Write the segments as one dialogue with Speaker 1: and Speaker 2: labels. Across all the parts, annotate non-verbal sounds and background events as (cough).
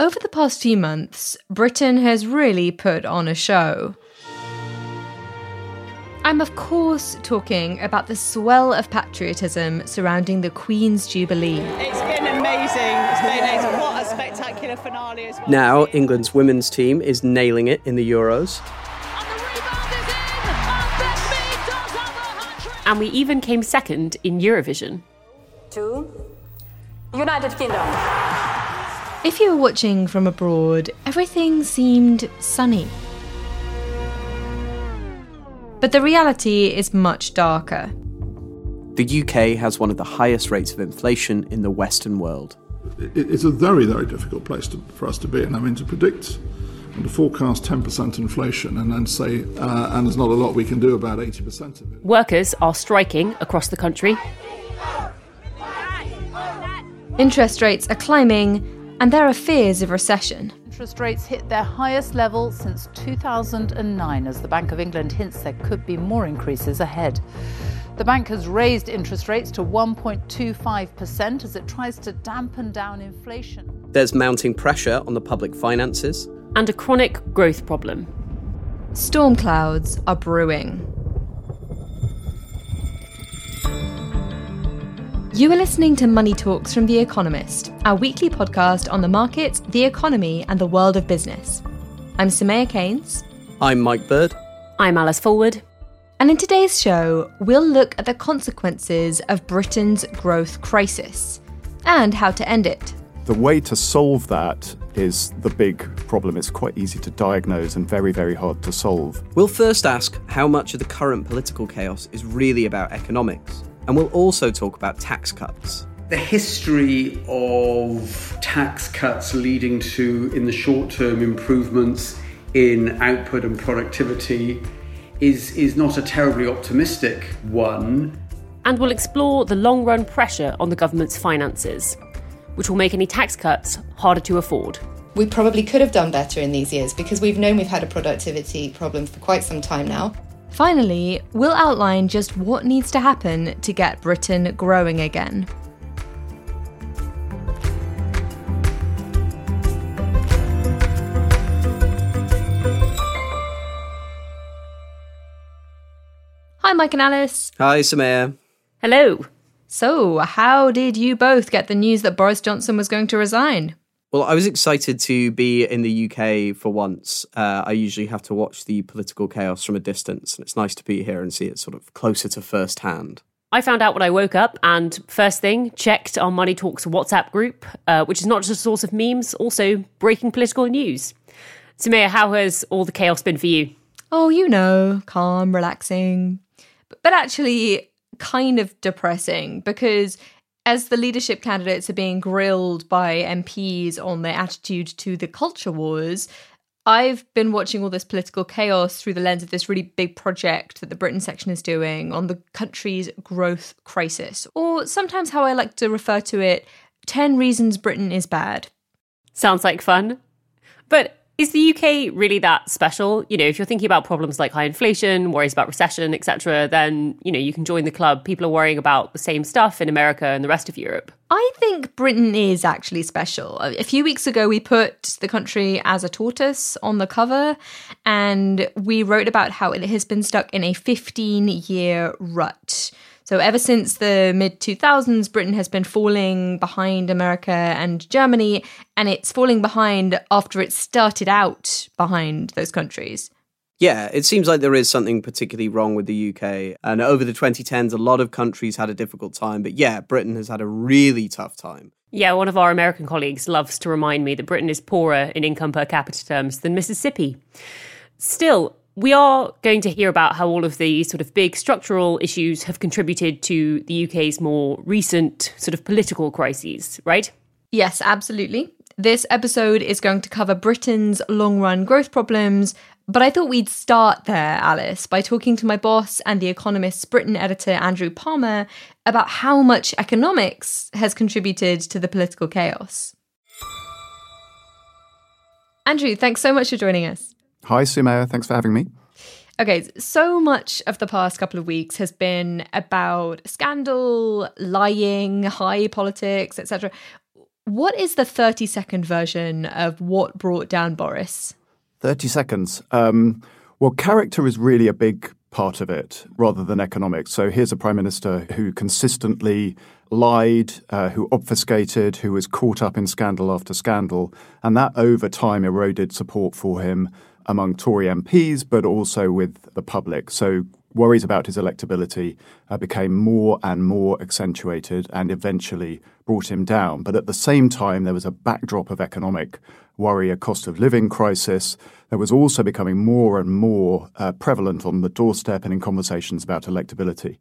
Speaker 1: Over the past few months, Britain has really put on a show. I'm, of course, talking about the swell of patriotism surrounding the Queen's Jubilee.
Speaker 2: It's been amazing. It's been amazing. What a spectacular finale as well.
Speaker 3: Now, England's women's team is nailing it in the Euros.
Speaker 4: And we even came second in Eurovision.
Speaker 5: Two, United Kingdom.
Speaker 1: If you were watching from abroad, everything seemed sunny. But the reality is much darker.
Speaker 3: The UK has one of the highest rates of inflation in the Western world.
Speaker 6: It's a very, very difficult place to, for us to be in. I mean, to predict and to forecast 10% inflation and then say, uh, and there's not a lot we can do about 80% of it.
Speaker 4: Workers are striking across the country.
Speaker 1: Interest rates are climbing, and there are fears of recession.
Speaker 7: Interest rates hit their highest level since 2009 as the Bank of England hints there could be more increases ahead. The bank has raised interest rates to 1.25% as it tries to dampen down inflation.
Speaker 3: There's mounting pressure on the public finances.
Speaker 4: And a chronic growth problem.
Speaker 1: Storm clouds are brewing. You are listening to Money Talks from The Economist, our weekly podcast on the markets, the economy, and the world of business. I'm Soumaya Keynes.
Speaker 3: I'm Mike Bird.
Speaker 4: I'm Alice Forward.
Speaker 1: And in today's show, we'll look at the consequences of Britain's growth crisis and how to end it.
Speaker 8: The way to solve that is the big problem. It's quite easy to diagnose and very, very hard to solve.
Speaker 3: We'll first ask how much of the current political chaos is really about economics and we'll also talk about tax cuts.
Speaker 9: The history of tax cuts leading to, in the short term, improvements in output and productivity is, is not a terribly optimistic one.
Speaker 4: And we'll explore the long run pressure on the government's finances, which will make any tax cuts harder to afford.
Speaker 10: We probably could have done better in these years because we've known we've had a productivity problem for quite some time now.
Speaker 1: Finally, we'll outline just what needs to happen to get Britain growing again. Hi, Mike and Alice.
Speaker 3: Hi, Soumaya.
Speaker 4: Hello.
Speaker 1: So, how did you both get the news that Boris Johnson was going to resign?
Speaker 3: Well, I was excited to be in the UK for once. Uh, I usually have to watch the political chaos from a distance, and it's nice to be here and see it sort of closer to first hand.
Speaker 4: I found out when I woke up, and first thing, checked our Money Talks WhatsApp group, uh, which is not just a source of memes, also breaking political news. Soumaya, how has all the chaos been for you?
Speaker 1: Oh, you know, calm, relaxing, but actually kind of depressing because as the leadership candidates are being grilled by MPs on their attitude to the culture wars, I've been watching all this political chaos through the lens of this really big project that the Britain section is doing on the country's growth crisis, or sometimes how I like to refer to it 10 reasons Britain is bad.
Speaker 4: Sounds like fun. But is the UK really that special? You know, if you're thinking about problems like high inflation, worries about recession, etc., then, you know, you can join the club. People are worrying about the same stuff in America and the rest of Europe.
Speaker 1: I think Britain is actually special. A few weeks ago, we put the country as a tortoise on the cover, and we wrote about how it has been stuck in a 15 year rut. So, ever since the mid 2000s, Britain has been falling behind America and Germany, and it's falling behind after it started out behind those countries.
Speaker 3: Yeah, it seems like there is something particularly wrong with the UK. And over the 2010s, a lot of countries had a difficult time. But yeah, Britain has had a really tough time.
Speaker 4: Yeah, one of our American colleagues loves to remind me that Britain is poorer in income per capita terms than Mississippi. Still, we are going to hear about how all of the sort of big structural issues have contributed to the UK's more recent sort of political crises, right?
Speaker 1: Yes, absolutely. This episode is going to cover Britain's long run growth problems, but I thought we'd start there, Alice, by talking to my boss and The Economist's Britain editor, Andrew Palmer, about how much economics has contributed to the political chaos. Andrew, thanks so much for joining us.
Speaker 8: Hi, Soumaya. Thanks for having me.
Speaker 1: Okay, so much of the past couple of weeks has been about scandal, lying, high politics, etc. What is the 30 second version of what brought down Boris?
Speaker 8: 30 seconds. Um, well, character is really a big part of it rather than economics. So here's a prime minister who consistently lied, uh, who obfuscated, who was caught up in scandal after scandal, and that over time eroded support for him among Tory MPs, but also with the public. So worries about his electability uh, became more and more accentuated and eventually brought him down. But at the same time, there was a backdrop of economic worry, a cost of living crisis that was also becoming more and more uh, prevalent on the doorstep and in conversations about electability.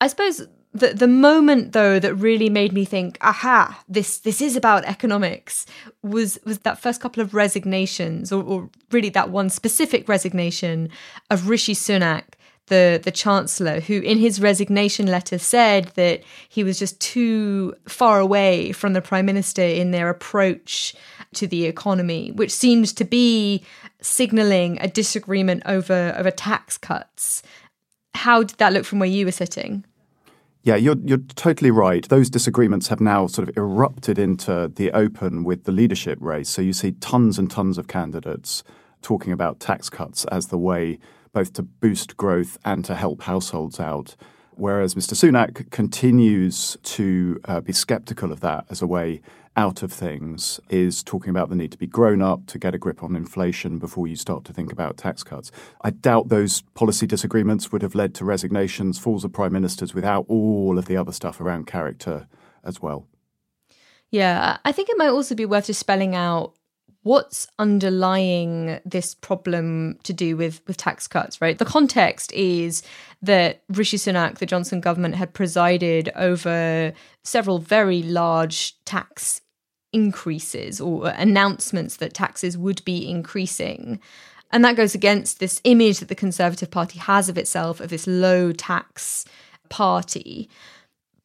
Speaker 1: I suppose the the moment though that really made me think, aha, this this is about economics was was that first couple of resignations, or, or really that one specific resignation of Rishi Sunak, the the chancellor, who in his resignation letter said that he was just too far away from the prime minister in their approach to the economy, which seemed to be signalling a disagreement over over tax cuts. How did that look from where you were sitting?
Speaker 8: Yeah, you're you're totally right. Those disagreements have now sort of erupted into the open with the leadership race. So you see tons and tons of candidates talking about tax cuts as the way both to boost growth and to help households out. Whereas Mr. Sunak continues to uh, be skeptical of that as a way out of things is talking about the need to be grown up to get a grip on inflation before you start to think about tax cuts. I doubt those policy disagreements would have led to resignations, falls of prime ministers without all of the other stuff around character as well.
Speaker 1: Yeah, I think it might also be worth just spelling out what's underlying this problem to do with with tax cuts right the context is that rishi sunak the johnson government had presided over several very large tax increases or announcements that taxes would be increasing. And that goes against this image that the Conservative Party has of itself, of this low tax party.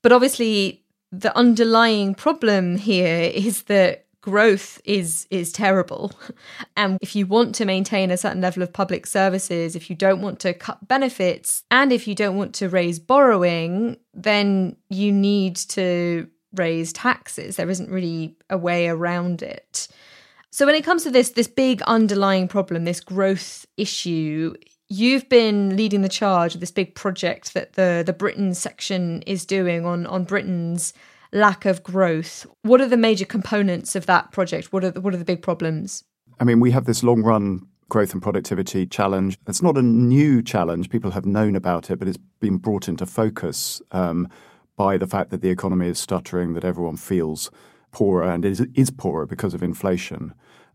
Speaker 1: But obviously, the underlying problem here is that growth is is terrible (laughs) and if you want to maintain a certain level of public services if you don't want to cut benefits and if you don't want to raise borrowing then you need to raise taxes. There isn't really a way around it. So when it comes to this this big underlying problem, this growth issue, you've been leading the charge of this big project that the the Britain section is doing on on Britain's lack of growth. What are the major components of that project? What are the, what are the big problems?
Speaker 8: I mean, we have this long run growth and productivity challenge. It's not a new challenge. People have known about it, but it's been brought into focus. Um, by the fact that the economy is stuttering, that everyone feels poorer and is, is poorer because of inflation.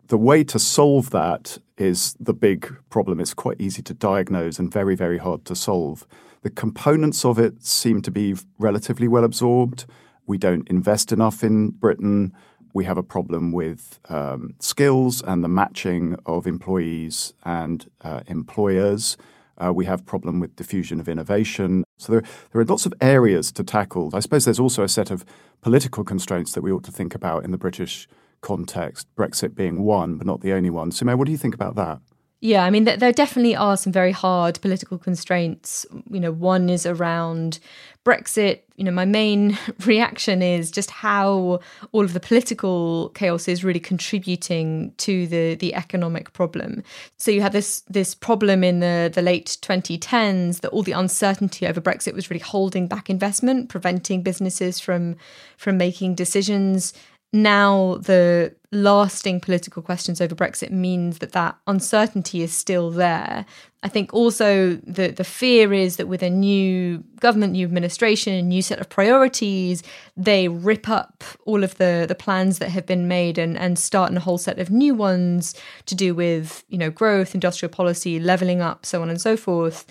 Speaker 8: The way to solve that is the big problem. It's quite easy to diagnose and very, very hard to solve. The components of it seem to be relatively well absorbed. We don't invest enough in Britain. We have a problem with um, skills and the matching of employees and uh, employers. Uh, we have problem with diffusion of innovation. So there, there are lots of areas to tackle. I suppose there's also a set of political constraints that we ought to think about in the British context, Brexit being one, but not the only one. May, what do you think about that?
Speaker 1: Yeah, I mean, there definitely are some very hard political constraints. You know, one is around Brexit. You know, my main (laughs) reaction is just how all of the political chaos is really contributing to the the economic problem. So you had this this problem in the the late 2010s that all the uncertainty over Brexit was really holding back investment, preventing businesses from from making decisions now the lasting political questions over Brexit means that that uncertainty is still there. I think also the the fear is that with a new government, new administration, a new set of priorities, they rip up all of the the plans that have been made and and start a whole set of new ones to do with you know growth, industrial policy, leveling up, so on and so forth.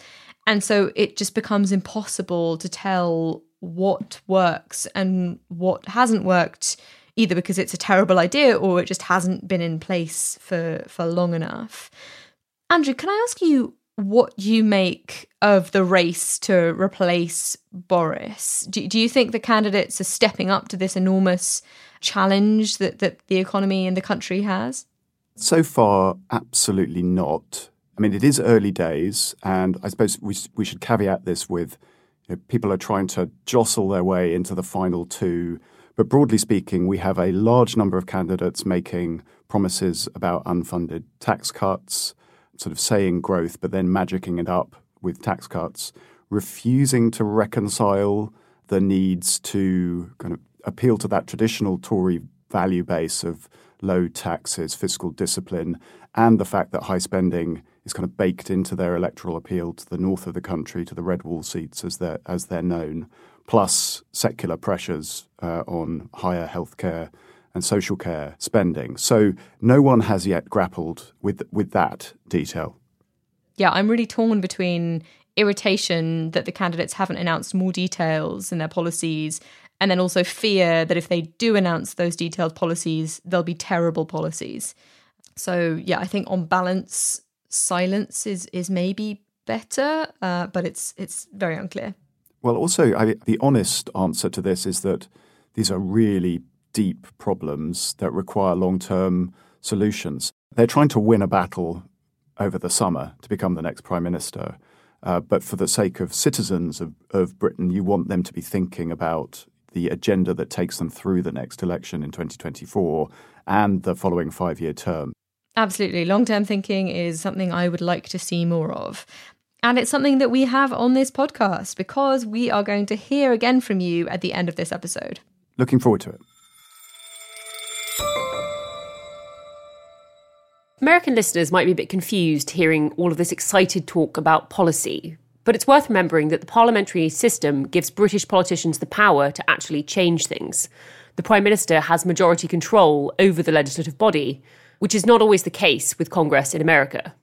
Speaker 1: And so it just becomes impossible to tell what works and what hasn't worked either because it's a terrible idea or it just hasn't been in place for for long enough. Andrew, can I ask you what you make of the race to replace Boris? Do, do you think the candidates are stepping up to this enormous challenge that, that the economy and the country has?
Speaker 8: So far, absolutely not. I mean, it is early days, and I suppose we, we should caveat this with you know, people are trying to jostle their way into the final two but broadly speaking, we have a large number of candidates making promises about unfunded tax cuts, sort of saying growth, but then magicking it up with tax cuts, refusing to reconcile the needs to kind of appeal to that traditional Tory value base of low taxes, fiscal discipline, and the fact that high spending is kind of baked into their electoral appeal to the north of the country, to the red wall seats as they're, as they're known plus secular pressures uh, on higher healthcare and social care spending. So no one has yet grappled with with that detail.
Speaker 1: Yeah, I'm really torn between irritation that the candidates haven't announced more details in their policies and then also fear that if they do announce those detailed policies, they'll be terrible policies. So yeah, I think on balance, silence is is maybe better, uh, but it's it's very unclear.
Speaker 8: Well, also, I, the honest answer to this is that these are really deep problems that require long term solutions. They're trying to win a battle over the summer to become the next prime minister. Uh, but for the sake of citizens of, of Britain, you want them to be thinking about the agenda that takes them through the next election in 2024 and the following five year term.
Speaker 1: Absolutely. Long term thinking is something I would like to see more of. And it's something that we have on this podcast because we are going to hear again from you at the end of this episode.
Speaker 8: Looking forward to it.
Speaker 4: American listeners might be a bit confused hearing all of this excited talk about policy, but it's worth remembering that the parliamentary system gives British politicians the power to actually change things. The Prime Minister has majority control over the legislative body, which is not always the case with Congress in America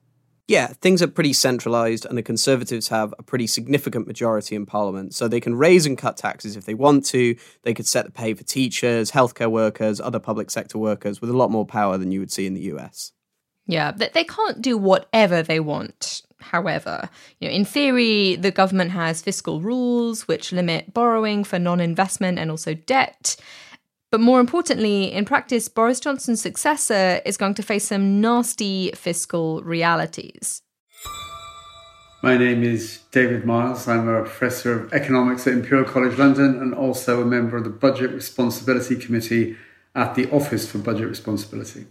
Speaker 3: yeah, things are pretty centralised, and the Conservatives have a pretty significant majority in Parliament. So they can raise and cut taxes if they want to. They could set the pay for teachers, healthcare workers, other public sector workers with a lot more power than you would see in the US.
Speaker 1: Yeah, but they can't do whatever they want. However, you know, in theory, the government has fiscal rules which limit borrowing for non-investment and also debt. But more importantly, in practice, Boris Johnson's successor is going to face some nasty fiscal realities.
Speaker 9: My name is David Miles. I'm a professor of economics at Imperial College London and also a member of the Budget Responsibility Committee at the Office for Budget Responsibility.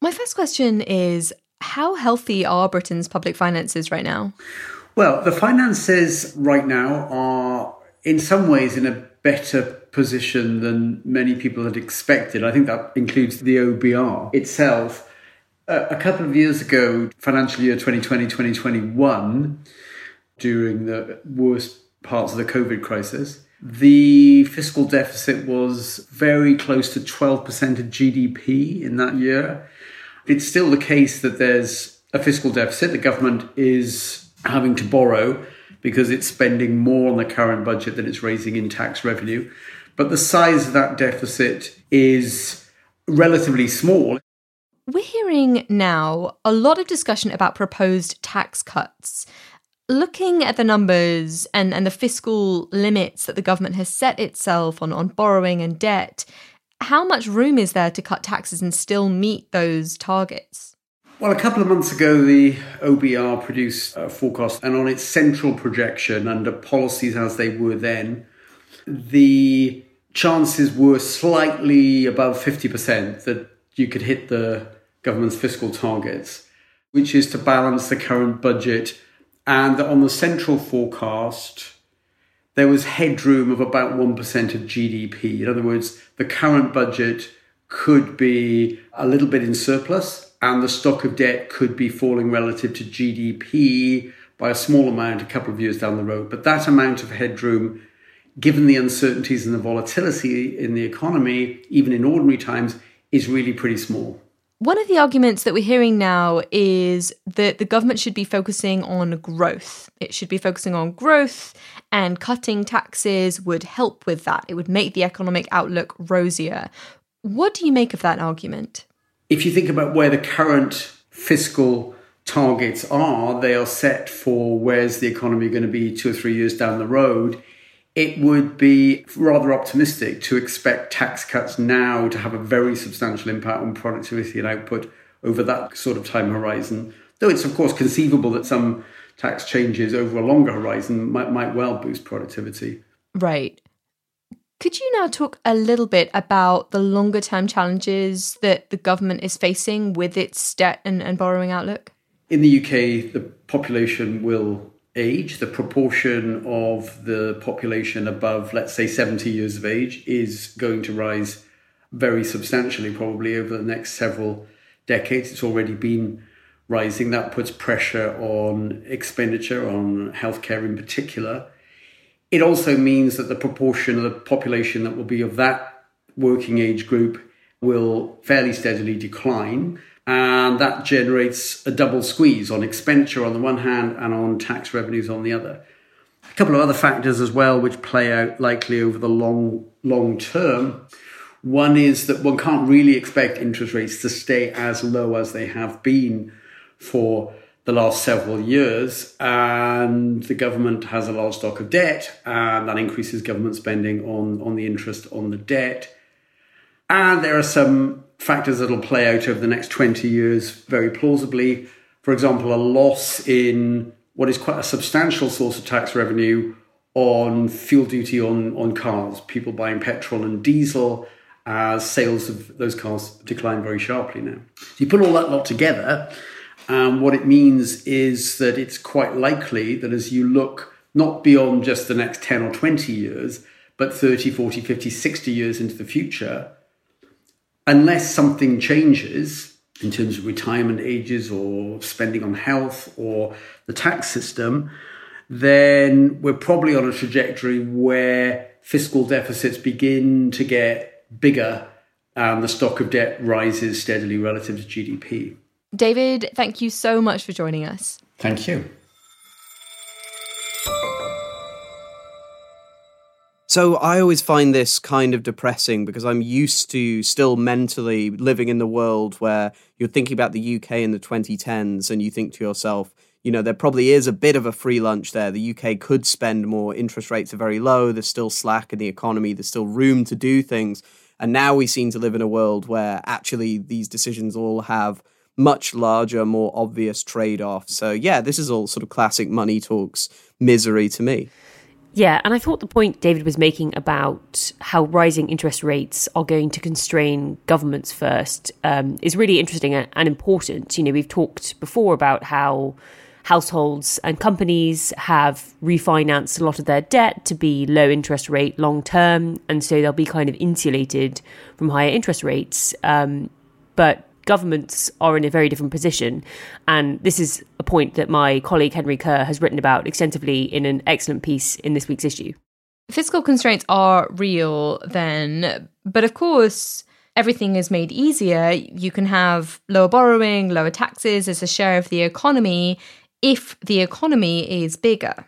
Speaker 1: My first question is How healthy are Britain's public finances right now?
Speaker 9: Well, the finances right now are in some ways in a better position than many people had expected. I think that includes the OBR itself. a couple of years ago, financial year 2020 2021, during the worst parts of the COVID crisis, the fiscal deficit was very close to 12% of GDP in that year. It's still the case that there's a fiscal deficit. The government is having to borrow because it's spending more on the current budget than it's raising in tax revenue. But the size of that deficit is relatively small.
Speaker 1: We're hearing now a lot of discussion about proposed tax cuts. Looking at the numbers and, and the fiscal limits that the government has set itself on, on borrowing and debt, how much room is there to cut taxes and still meet those targets?
Speaker 9: Well, a couple of months ago, the OBR produced a forecast, and on its central projection, under policies as they were then, the chances were slightly above 50% that you could hit the government's fiscal targets, which is to balance the current budget. And on the central forecast, there was headroom of about 1% of GDP. In other words, the current budget could be a little bit in surplus, and the stock of debt could be falling relative to GDP by a small amount a couple of years down the road. But that amount of headroom, given the uncertainties and the volatility in the economy, even in ordinary times, is really pretty small.
Speaker 1: One of the arguments that we're hearing now is that the government should be focusing on growth. It should be focusing on growth, and cutting taxes would help with that. It would make the economic outlook rosier. What do you make of that argument?
Speaker 9: If you think about where the current fiscal targets are, they are set for where's the economy going to be two or three years down the road it would be rather optimistic to expect tax cuts now to have a very substantial impact on productivity and output over that sort of time horizon. Though it's, of course, conceivable that some tax changes over a longer horizon might, might well boost productivity.
Speaker 1: Right. Could you now talk a little bit about the longer term challenges that the government is facing with its debt and, and borrowing outlook?
Speaker 9: In the UK, the population will age, the proportion of the population above, let's say, 70 years of age is going to rise very substantially, probably over the next several decades. It's already been rising. That puts pressure on expenditure, on healthcare in particular. It also means that the proportion of the population that will be of that working age group will fairly steadily decline and that generates a double squeeze on expenditure on the one hand and on tax revenues on the other. A couple of other factors as well, which play out likely over the long long term. One is that one can't really expect interest rates to stay as low as they have been for the last several years, and the government has a large stock of debt, and that increases government spending on, on the interest on the debt. And there are some factors that'll play out over the next 20 years very plausibly. For example, a loss in what is quite a substantial source of tax revenue on fuel duty on, on cars, people buying petrol and diesel as sales of those cars decline very sharply now. So you put all that lot together, um, what it means is that it's quite likely that as you look not beyond just the next 10 or 20 years, but 30, 40, 50, 60 years into the future, unless something changes in terms of retirement ages or spending on health or the tax system, then we're probably on a trajectory where fiscal deficits begin to get bigger and the stock of debt rises steadily relative to GDP.
Speaker 1: David, thank you so much for joining us.
Speaker 9: Thank you.
Speaker 3: So I always find this kind of depressing because I'm used to still mentally living in the world where you're thinking about the UK in the 2010s and you think to yourself, you know, there probably is a bit of a free lunch there. The UK could spend more, interest rates are very low, there's still slack in the economy, there's still room to do things. And now we seem to live in a world where actually these decisions all have much larger, more obvious trade offs. So, yeah, this is all sort of classic money talks misery to me.
Speaker 4: Yeah, and I thought the point David was making about how rising interest rates are going to constrain governments first um, is really interesting and important. You know, we've talked before about how households and companies have refinanced a lot of their debt to be low interest rate long term, and so they'll be kind of insulated from higher interest rates. Um, but governments are in a very different position. And this is a point that my colleague Henry Curr has written about extensively in an excellent piece in this week's issue.
Speaker 1: Fiscal constraints are real then, but of course, everything is made easier. You can have lower borrowing, lower taxes as a share of the economy if the economy is bigger.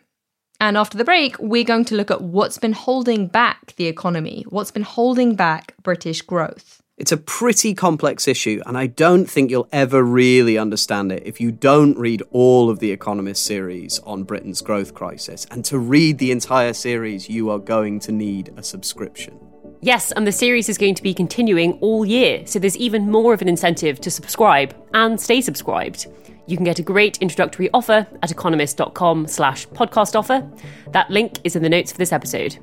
Speaker 1: And after the break, we're going to look at what's been holding back the economy, what's been holding back British growth.
Speaker 3: It's a pretty complex issue, and I don't think you'll ever really understand it if you don't read all of the Economist series on Britain's growth crisis. And to read the entire series, you are going to need a subscription.
Speaker 4: Yes, and the series is going to be continuing all year, so there's even more of an incentive to subscribe and stay subscribed. You can get a great introductory offer at economist.com slash podcast offer. That link is in the notes for this episode.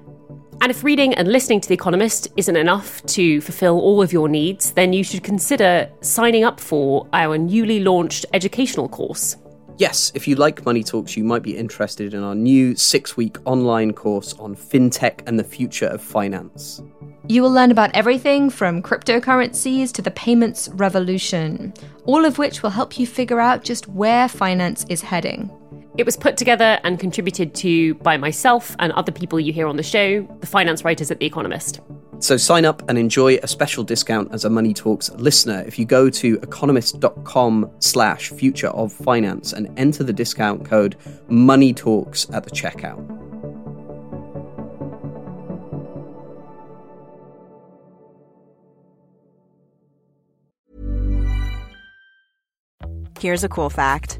Speaker 4: And if reading and listening to The Economist isn't enough to fulfill all of your needs, then you should consider signing up for our newly launched educational course.
Speaker 3: Yes, if you like Money Talks, you might be interested in our new six week online course on fintech and the future of finance.
Speaker 1: You will learn about everything from cryptocurrencies to the payments revolution, all of which will help you figure out just where finance is heading.
Speaker 4: It was put together and contributed to by myself and other people you hear on the show, the finance writers at The Economist.
Speaker 3: So sign up and enjoy a special discount as a Money Talks listener if you go to economist.com slash future of finance and enter the discount code Money Talks at the checkout.
Speaker 11: Here's a cool fact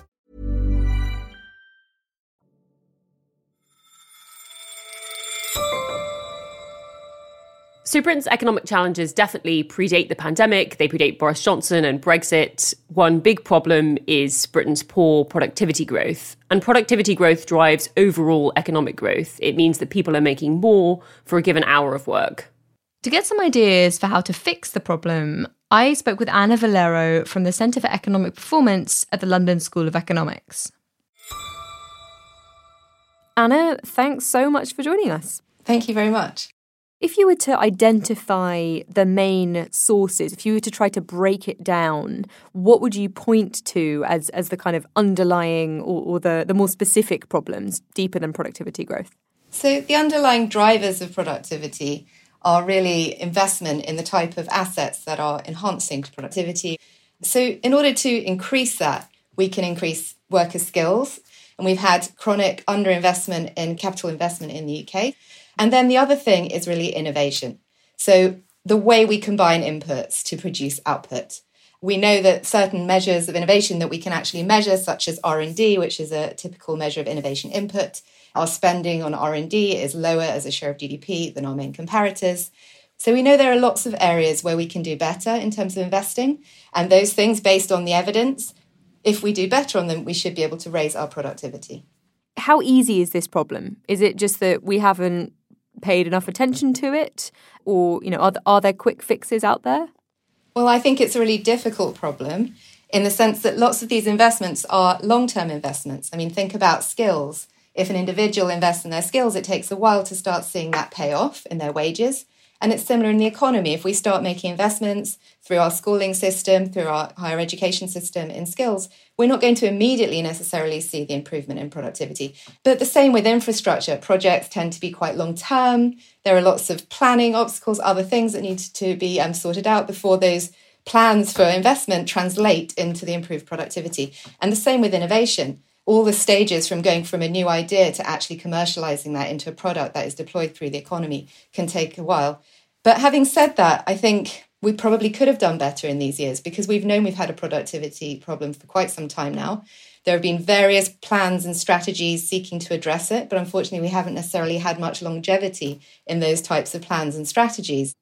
Speaker 4: So Britain's economic challenges definitely predate the pandemic. They predate Boris Johnson and Brexit. One big problem is Britain's poor productivity growth. And productivity growth drives overall economic growth. It means that people are making more for a given hour of work.
Speaker 1: To get some ideas for how to fix the problem, I spoke with Anna Valero from the Centre for Economic Performance at the London School of Economics. Anna, thanks so much for joining us.
Speaker 10: Thank you very much.
Speaker 1: If you were to identify the main sources, if you were to try to break it down, what would you point to as, as the kind of underlying or, or the, the more specific problems deeper than productivity growth?
Speaker 10: So, the underlying drivers of productivity are really investment in the type of assets that are enhancing productivity. So, in order to increase that, we can increase worker skills. And we've had chronic underinvestment in capital investment in the UK. And then the other thing is really innovation. So the way we combine inputs to produce output. We know that certain measures of innovation that we can actually measure, such as R&D, which is a typical measure of innovation input, our spending on R&D is lower as a share of GDP than our main comparators. So we know there are lots of areas where we can do better in terms of investing. And those things, based on the evidence, if we do better on them, we should be able to raise our productivity.
Speaker 1: How easy is this problem? Is it just that we haven't paid enough attention to it? Or, you know, are, are there quick fixes out there?
Speaker 10: Well, I think it's a really difficult problem in the sense that lots of these investments are long term investments. I mean, think about skills. If an individual invests in their skills, it takes a while to start seeing that pay off in their wages. And it's similar in the economy. If we start making investments through our schooling system, through our higher education system in skills, we're not going to immediately necessarily see the improvement in productivity. But the same with infrastructure. Projects tend to be quite long term. There are lots of planning obstacles, other things that need to be um, sorted out before those plans for investment translate into the improved productivity. And the same with innovation all the stages from going from a new idea to actually commercializing that into a product that is deployed through the economy can take a while. But having said that, I think we probably could have done better in these years because we've known we've had a productivity problem for quite some time now. There have been various plans and strategies seeking to address it, but unfortunately, we haven't necessarily had much longevity in those types of plans and strategies.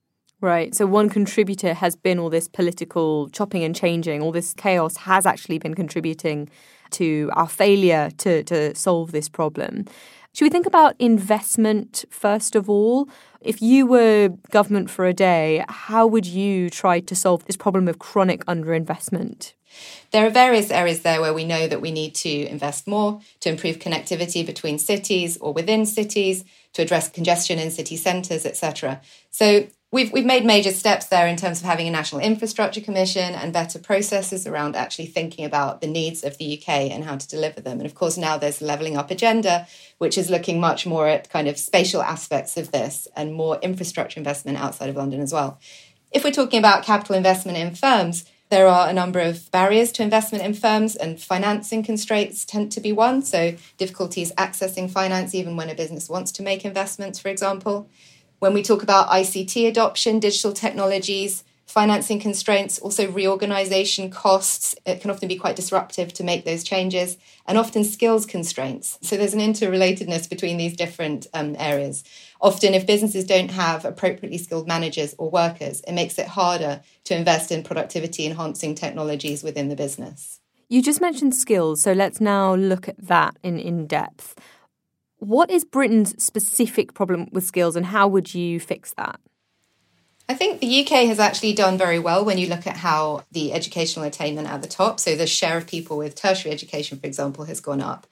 Speaker 1: Right. So, one contributor has been all this political chopping and changing, all this chaos has actually been contributing to our failure to, to solve this problem. Should we think about investment first of all? If you were government for a day, how would you try to solve this problem of chronic underinvestment?
Speaker 10: There are various areas there where we know that we need to invest more to improve connectivity between cities or within cities, to address congestion in city centres, etc. So We've, we've made major steps there in terms of having a National Infrastructure Commission and better processes around actually thinking about the needs of the UK and how to deliver them. And of course, now there's a levelling up agenda, which is looking much more at kind of spatial aspects of this and more infrastructure investment outside of London as well. If we're talking about capital investment in firms, there are a number of barriers to investment in firms, and financing constraints tend to be one. So, difficulties accessing finance, even when a business wants to make investments, for example. When we talk about ICT adoption, digital technologies, financing constraints, also reorganization costs. It can often be quite disruptive to make those changes, and often skills constraints. So there's an interrelatedness between these different um, areas. Often, if businesses don't have appropriately skilled managers or workers, it makes it harder to invest in productivity enhancing technologies within the business.
Speaker 1: You just mentioned skills, so let's now look at that in, in depth. What is Britain's specific problem with skills, and how would you fix that?
Speaker 10: I think the UK has actually done very well when you look at how the educational attainment at the top, so the share of people with tertiary education, for example, has gone up.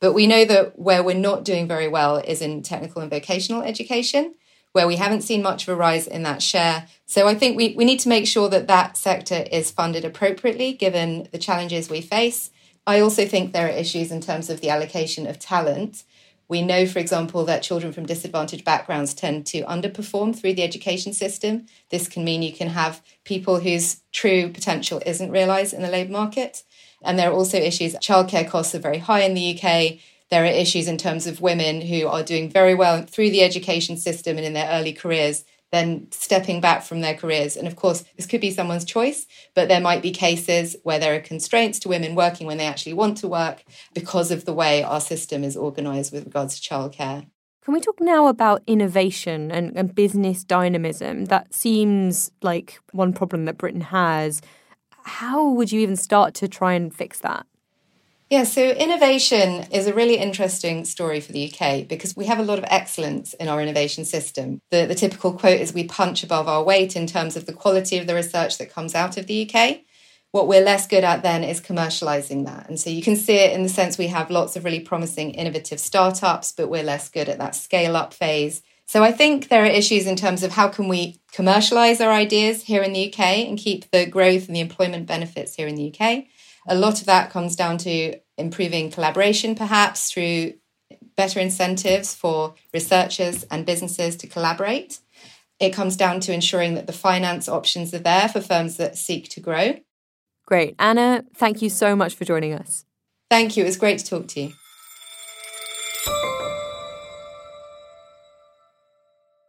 Speaker 10: But we know that where we're not doing very well is in technical and vocational education, where we haven't seen much of a rise in that share. So I think we, we need to make sure that that sector is funded appropriately given the challenges we face. I also think there are issues in terms of the allocation of talent. We know, for example, that children from disadvantaged backgrounds tend to underperform through the education system. This can mean you can have people whose true potential isn't realised in the labour market. And there are also issues, childcare costs are very high in the UK. There are issues in terms of women who are doing very well through the education system and in their early careers, then stepping back from their careers. And of course, this could be someone's choice, but there might be cases where there are constraints to women working when they actually want to work because of the way our system is organised with regards to childcare.
Speaker 1: Can we talk now about innovation and, and business dynamism? That seems like one problem that Britain has how would you even start to try and fix that?
Speaker 10: Yeah, so innovation is a really interesting story for the UK because we have a lot of excellence in our innovation system. The, the typical quote is we punch above our weight in terms of the quality of the research that comes out of the UK. What we're less good at then is commercializing that. And so you can see it in the sense we have lots of really promising innovative startups, but we're less good at that scale up phase. So I think there are issues in terms of how can we commercialize our ideas here in the UK and keep the growth and the employment benefits here in the UK. A lot of that comes down to improving collaboration, perhaps through better incentives for researchers and businesses to collaborate. It comes down to ensuring that the finance options are there for firms that seek to grow.
Speaker 1: Great. Anna, thank you so much for joining us.
Speaker 10: Thank you. It was great to talk to you.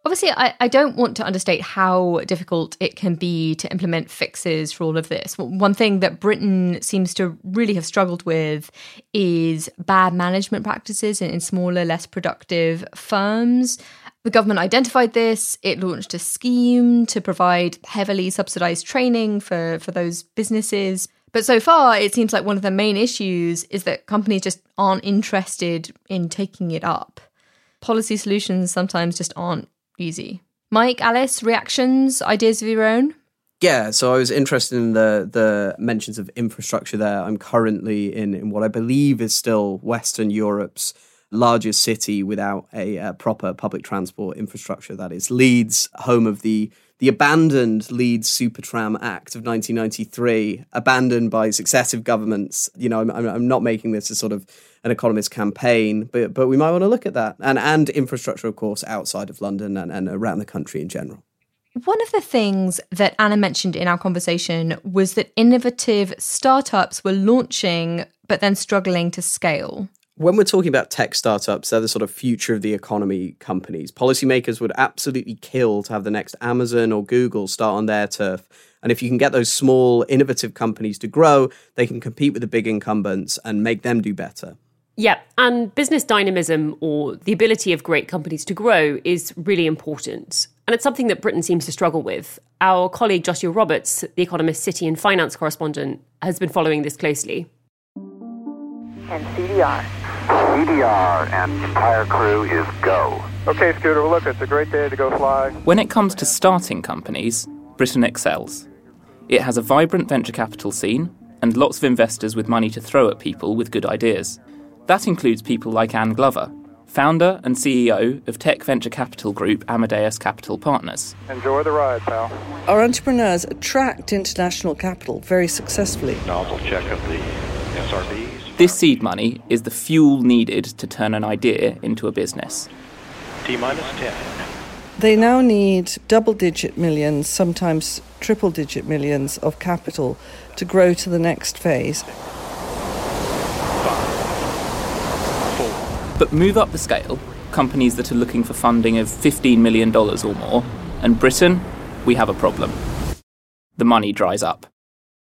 Speaker 1: Obviously, I, I don't want to understate how difficult it can be to implement fixes for all of this. One thing that Britain seems to really have struggled with is bad management practices in, in smaller, less productive firms. The government identified this. It launched a scheme to provide heavily subsidized training for, for those businesses. But so far, it seems like one of the main issues is that companies just aren't interested in taking it up. Policy solutions sometimes just aren't easy. Mike, Alice, reactions, ideas of your own?
Speaker 3: Yeah, so I was interested in the the mentions of infrastructure there. I'm currently in, in what I believe is still Western Europe's largest city without a, a proper public transport infrastructure. That is Leeds, home of the the abandoned Leeds Supertram Act of 1993, abandoned by successive governments. You know, I'm, I'm not making this a sort of an economist campaign, but but we might want to look at that and and infrastructure, of course, outside of London and, and around the country in general.
Speaker 1: One of the things that Anna mentioned in our conversation was that innovative startups were launching but then struggling to scale
Speaker 3: when we're talking about tech startups, they're the sort of future of the economy companies. Policymakers would absolutely kill to have the next Amazon or Google start on their turf. And if you can get those small, innovative companies to grow, they can compete with the big incumbents and make them do better.
Speaker 4: Yeah, and business dynamism or the ability of great companies to grow is really important. And it's something that Britain seems to struggle with. Our colleague Joshua Roberts, the Economist City and Finance correspondent, has been following this closely.
Speaker 12: And CDR.
Speaker 13: CDR and entire crew is go.
Speaker 14: Okay, Scooter, well, look, it's a great day to go fly.
Speaker 15: When it comes to starting companies, Britain excels. It has a vibrant venture capital scene and lots of investors with money to throw at people with good ideas. That includes people like Anne Glover, founder and CEO of tech venture capital group Amadeus Capital Partners.
Speaker 14: Enjoy the ride, pal.
Speaker 16: Our entrepreneurs attract international capital very successfully.
Speaker 13: Nozzle check of the SRBs.
Speaker 15: This seed money is the fuel needed to turn an idea into a business.
Speaker 13: T minus 10.
Speaker 16: They now need double digit millions, sometimes triple digit millions of capital to grow to the next phase.
Speaker 15: But move up the scale, companies that are looking for funding of $15 million or more, and Britain, we have a problem. the money dries up.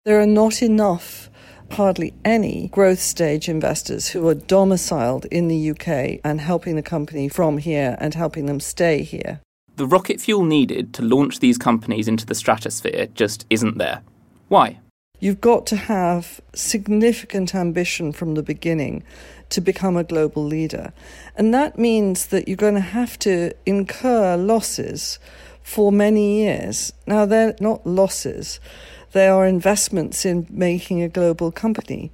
Speaker 16: There are not enough, hardly any, growth stage investors who are domiciled in the UK and helping the company from here and helping them stay here.
Speaker 15: The rocket fuel needed to launch these companies into the stratosphere just isn't there. Why?
Speaker 16: You've got to have significant ambition from the beginning to become a global leader. And that means that you're going to have to incur losses for many years. Now, they're not losses, they are investments in making a global company.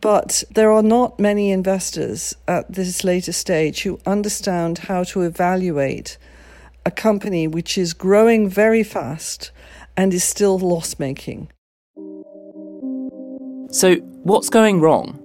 Speaker 16: But there are not many investors at this later stage who understand how to evaluate a company which is growing very fast and is still loss making.
Speaker 15: So, what's going wrong?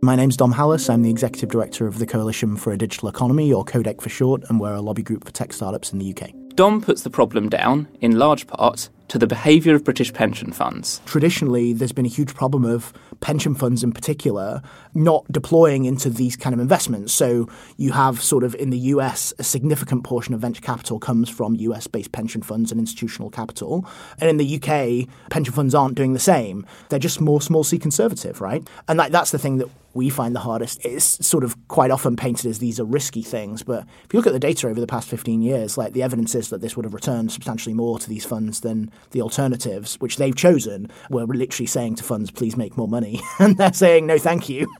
Speaker 17: My name's Dom Hallas. I'm the Executive Director of the Coalition for a Digital Economy, or Coadec for short, and we're a lobby group for tech startups in the UK.
Speaker 15: Dom puts the problem down, in large part, to the behaviour of British pension funds.
Speaker 17: Traditionally, there's been a huge problem of pension funds in particular not deploying into these kind of investments. So you have sort of in the US, a significant portion of venture capital comes from US based pension funds and institutional capital. And in the UK, pension funds aren't doing the same. They're just more small c conservative, right? And like, that's the thing that we find the hardest. It's sort of quite often painted as these are risky things. But if you look at the data over the past 15 years, like the evidence is that this would have returned substantially more to these funds than the alternatives, which they've chosen, were literally saying to funds, please make more money. (laughs) and they're saying, no, thank you.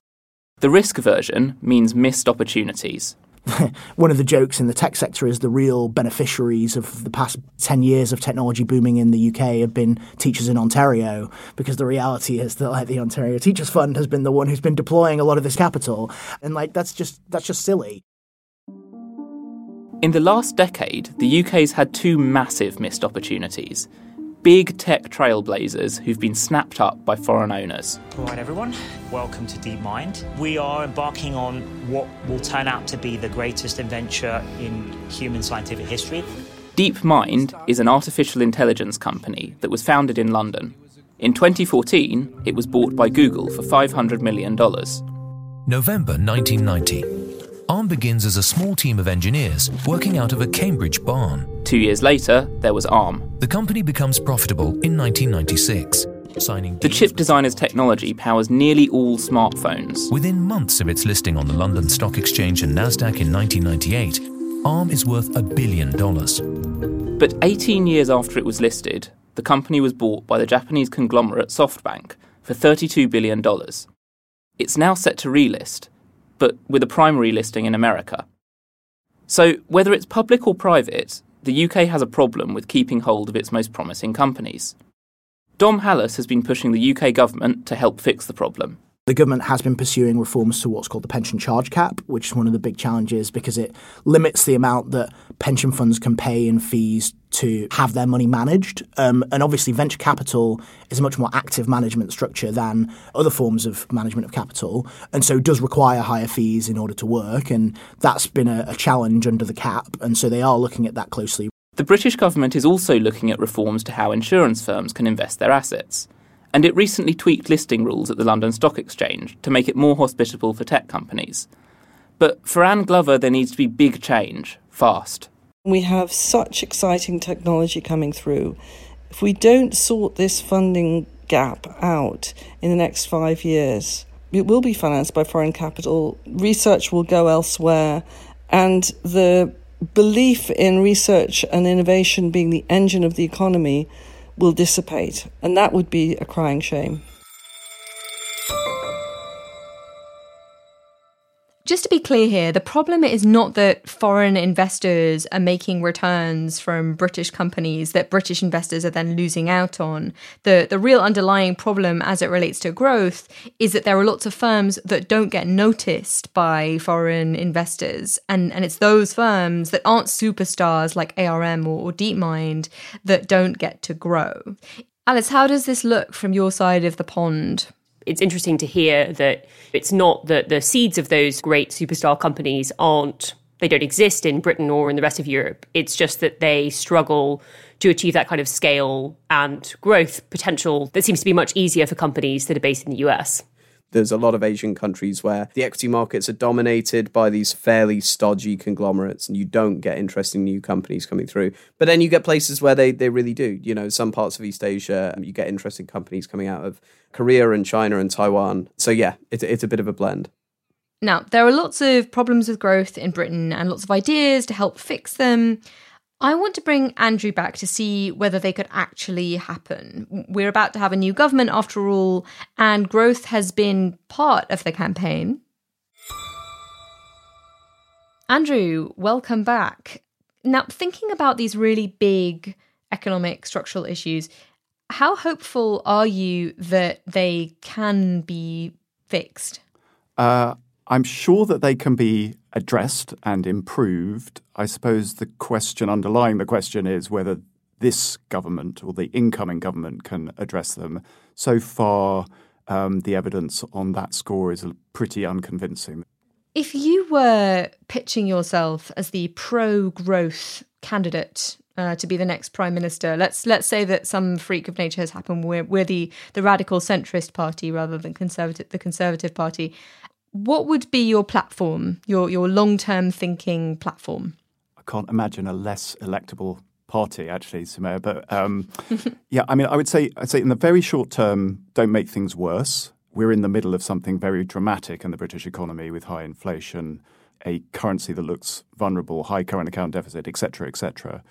Speaker 15: The risk aversion means missed opportunities. (laughs)
Speaker 17: One of the jokes in the tech sector is the real beneficiaries of the past 10 years of technology booming in the UK have been teachers in Ontario, because the reality is that like the Ontario Teachers Fund has been the one who's been deploying a lot of this capital. And like that's just that's just silly.
Speaker 15: In the last decade, the UK's had two massive missed opportunities big tech trailblazers who've been snapped up by foreign owners.
Speaker 18: All right, everyone, welcome to DeepMind. We are embarking on what will turn out to be the greatest adventure in human scientific history.
Speaker 15: DeepMind is an artificial intelligence company that was founded in London. In 2014, it was bought by Google for $500 million.
Speaker 19: November 1990. ARM begins as a small team of engineers working out of a Cambridge barn.
Speaker 15: Two years later, there was ARM.
Speaker 19: The company becomes profitable in 1996.
Speaker 15: Signing the chip designer's technology powers nearly all smartphones.
Speaker 19: Within months of its listing on the London Stock Exchange and Nasdaq in 1998, ARM is worth a billion dollars.
Speaker 15: But 18 years after it was listed, the company was bought by the Japanese conglomerate SoftBank for $32 billion. It's now set to relist, but with a primary listing in America. So, whether it's public or private, the UK has a problem with keeping hold of its most promising companies. Dom Hallas has been pushing the UK government to help fix the problem.
Speaker 17: The government has been pursuing reforms to what's called the pension charge cap, which is one of the big challenges because it limits the amount that pension funds can pay in fees to have their money managed. Um, and obviously, venture capital is a much more active management structure than other forms of management of capital, and so does require higher fees in order to work. And that's been a, a challenge under the cap. And so they are looking at that closely.
Speaker 15: The British government is also looking at reforms to how insurance firms can invest their assets and it recently tweaked listing rules at the London Stock Exchange to make it more hospitable for tech companies. But for Anne Glover, there needs to be big change, fast.
Speaker 16: We have such exciting technology coming through. If we don't sort this funding gap out in the next five years, it will be financed by foreign capital, research will go elsewhere, and the belief in research and innovation being the engine of the economy will dissipate, and that would be a crying shame.
Speaker 1: Just to be clear here, the problem is not that foreign investors are making returns from British companies that British investors are then losing out on. The the real underlying problem as it relates to growth is that there are lots of firms that don't get noticed by foreign investors. And, and it's those firms that aren't superstars like ARM or, or DeepMind that don't get to grow. Alice, how does this look from your side of the pond?
Speaker 4: It's interesting to hear that it's not that the seeds of those great superstar companies aren't they don't exist in Britain or in the rest of Europe. It's just that they struggle to achieve that kind of scale and growth potential that seems to be much easier for companies that are based in the US.
Speaker 3: There's a lot of Asian countries where the equity markets are dominated by these fairly stodgy conglomerates and you don't get interesting new companies coming through. But then you get places where they, they really do. You know, some parts of East Asia, um, you get interesting companies coming out of Korea and China and Taiwan. So, yeah, it's, it's a bit of a blend.
Speaker 1: Now, there are lots of problems with growth in Britain and lots of ideas to help fix them. I want to bring Andrew back to see whether they could actually happen. We're about to have a new government after all, and growth has been part of the campaign. Andrew, welcome back. Now, thinking about these really big economic structural issues, how hopeful are you that they can be fixed?
Speaker 8: Uh, I'm sure that they can be addressed and improved. I suppose the question underlying the question is whether this government or the incoming government can address them. So far, um, the evidence on that score is pretty unconvincing.
Speaker 1: If you were pitching yourself as the pro-growth candidate uh, to be the next prime minister, let's let's say that some freak of nature has happened. We're, we're the the radical centrist party rather than conservative the conservative party what would be your platform, your your long term thinking platform?
Speaker 8: I can't imagine a less electable party, actually, Soumaya. But um, (laughs) yeah, I mean, I would say I'd say in the very short term, don't make things worse. We're in the middle of something very dramatic in the British economy with high inflation, a currency that looks vulnerable, high current account deficit, etc., etc.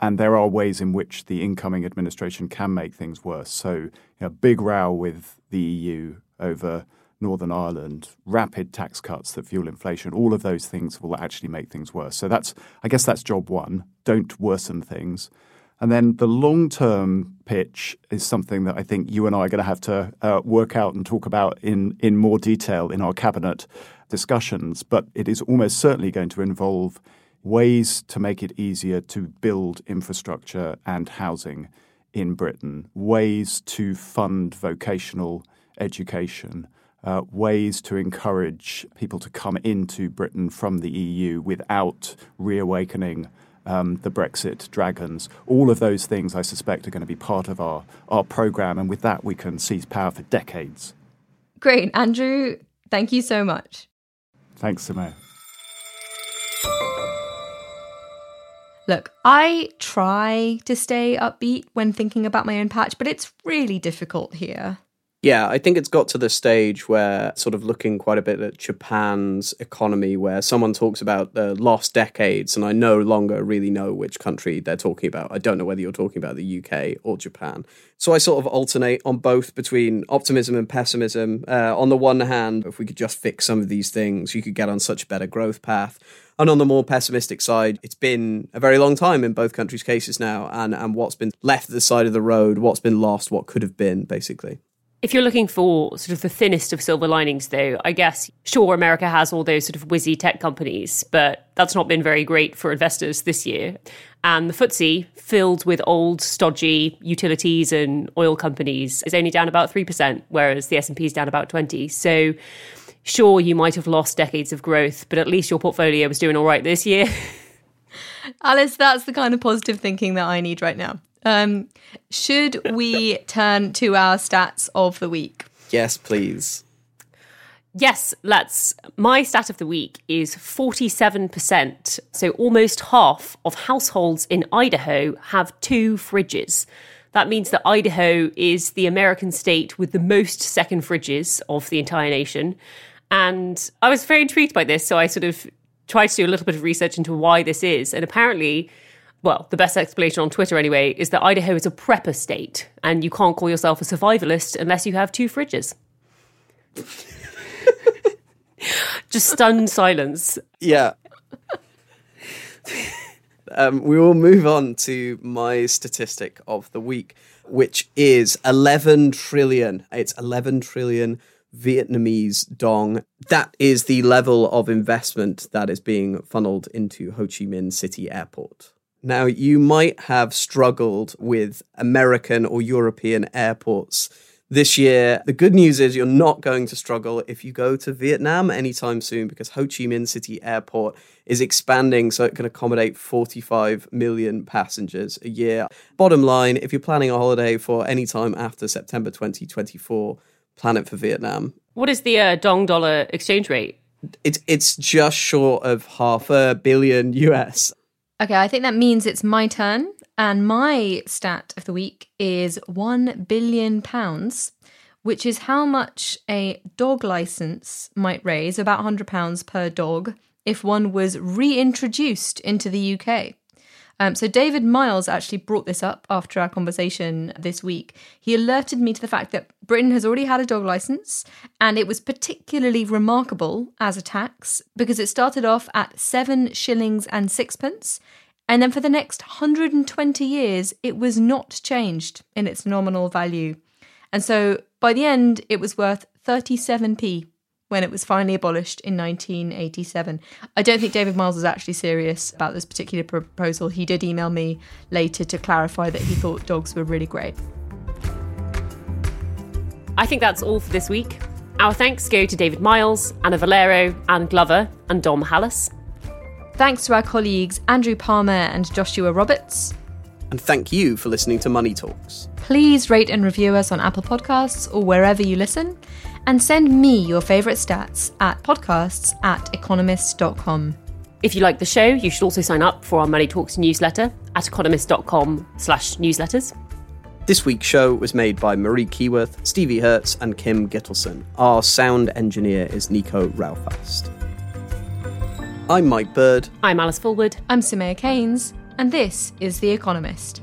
Speaker 8: And there are ways in which the incoming administration can make things worse. So, you know, big row with the EU over Northern Ireland, rapid tax cuts that fuel inflation, all of those things will actually make things worse. So that's, I guess that's job one. Don't worsen things. And then the long term pitch is something that I think you and I are going to have to uh, work out and talk about in, in more detail in our cabinet discussions. But it is almost certainly going to involve ways to make it easier to build infrastructure and housing in Britain, ways to fund vocational education, uh, ways to encourage people to come into Britain from the EU without reawakening um, the Brexit dragons. All of those things, I suspect, are going to be part of our, our programme, and with that, we can seize power for decades.
Speaker 1: Great. Andrew, thank you so much.
Speaker 8: Thanks, Soumaya.
Speaker 1: Look, I try to stay upbeat when thinking about my own patch, but it's really difficult here.
Speaker 3: Yeah, I think it's got to the stage where sort of looking quite a bit at Japan's economy, where someone talks about the lost decades, and I no longer really know which country they're talking about. I don't know whether you're talking about the UK or Japan. So I sort of alternate on both between optimism and pessimism. Uh, on the one hand, if we could just fix some of these things, you could get on such a better growth path. And on the more pessimistic side, it's been a very long time in both countries' cases now, and, and what's been left at the side of the road, what's been lost, what could have been, basically.
Speaker 4: If you're looking for sort of the thinnest of silver linings, though, I guess, sure, America has all those sort of whizzy tech companies, but that's not been very great for investors this year. And the FTSE, filled with old, stodgy utilities and oil companies, is only down about 3%, whereas the S&P is down about 20. So sure, you might have lost decades of growth, but at least your portfolio was doing all right this year. (laughs)
Speaker 1: Alice, that's the kind of positive thinking that I need right now. Um, should we turn to our stats of the week?
Speaker 3: Yes, please.
Speaker 4: Yes, let's. My stat of the week is 47%. So almost half of households in Idaho have two fridges. That means that Idaho is the American state with the most second fridges of the entire nation. And I was very intrigued by this, so I sort of tried to do a little bit of research into why this is. And apparently, well, the best explanation on Twitter anyway, is that Idaho is a prepper state and you can't call yourself a survivalist unless you have two fridges. (laughs) Just stunned silence.
Speaker 3: Yeah. um, we will move on to my statistic of the week, which is 11 trillion. It's 11 trillion Vietnamese dong. That is the level of investment that is being funneled into Ho Chi Minh City Airport. Now, you might have struggled with American or European airports this year. The good news is you're not going to struggle if you go to Vietnam anytime soon because Ho Chi Minh City Airport is expanding so it can accommodate 45 million passengers a year. Bottom line, if you're planning a holiday for any time after September 2024, plan it for Vietnam.
Speaker 4: What is the uh, dong dollar exchange rate?
Speaker 3: It's it's just short of half a billion US.
Speaker 1: Okay, I think that means it's my turn. And my stat of the week is £1 billion, which is how much a dog license might raise, about £100 per dog, if one was reintroduced into the UK. Um, so David Miles actually brought this up after our conversation this week. He alerted me to the fact that Britain has already had a dog license, and it was particularly remarkable as a tax because it started off at seven shillings and sixpence. And then for the next 120 years, it was not changed in its nominal value. And so by the end, it was worth 37p when it was finally abolished in 1987. I don't think David Miles was actually serious about this particular proposal. He did email me later to clarify that he thought dogs were really great.
Speaker 4: I think that's all for this week. Our thanks go to David Miles, Anna Valero, Anne Glover, and Dom Hallas.
Speaker 1: Thanks to our colleagues Andrew Palmer and Joshua Roberts.
Speaker 3: And thank you for listening to Money Talks.
Speaker 1: Please rate and review us on Apple Podcasts or wherever you listen and send me your favourite stats at podcasts at economist.com.
Speaker 4: If you like the show, you should also sign up for our Money Talks newsletter at economist.com slash newsletters.
Speaker 3: This week's show was made by Marie Keyworth, Stevie Hertz, and Kim Gittleson. Our sound engineer is Nico Rofast. I'm Mike Bird.
Speaker 4: I'm Alice Fulwood.
Speaker 1: I'm Soumaya Keynes. And this is The Economist.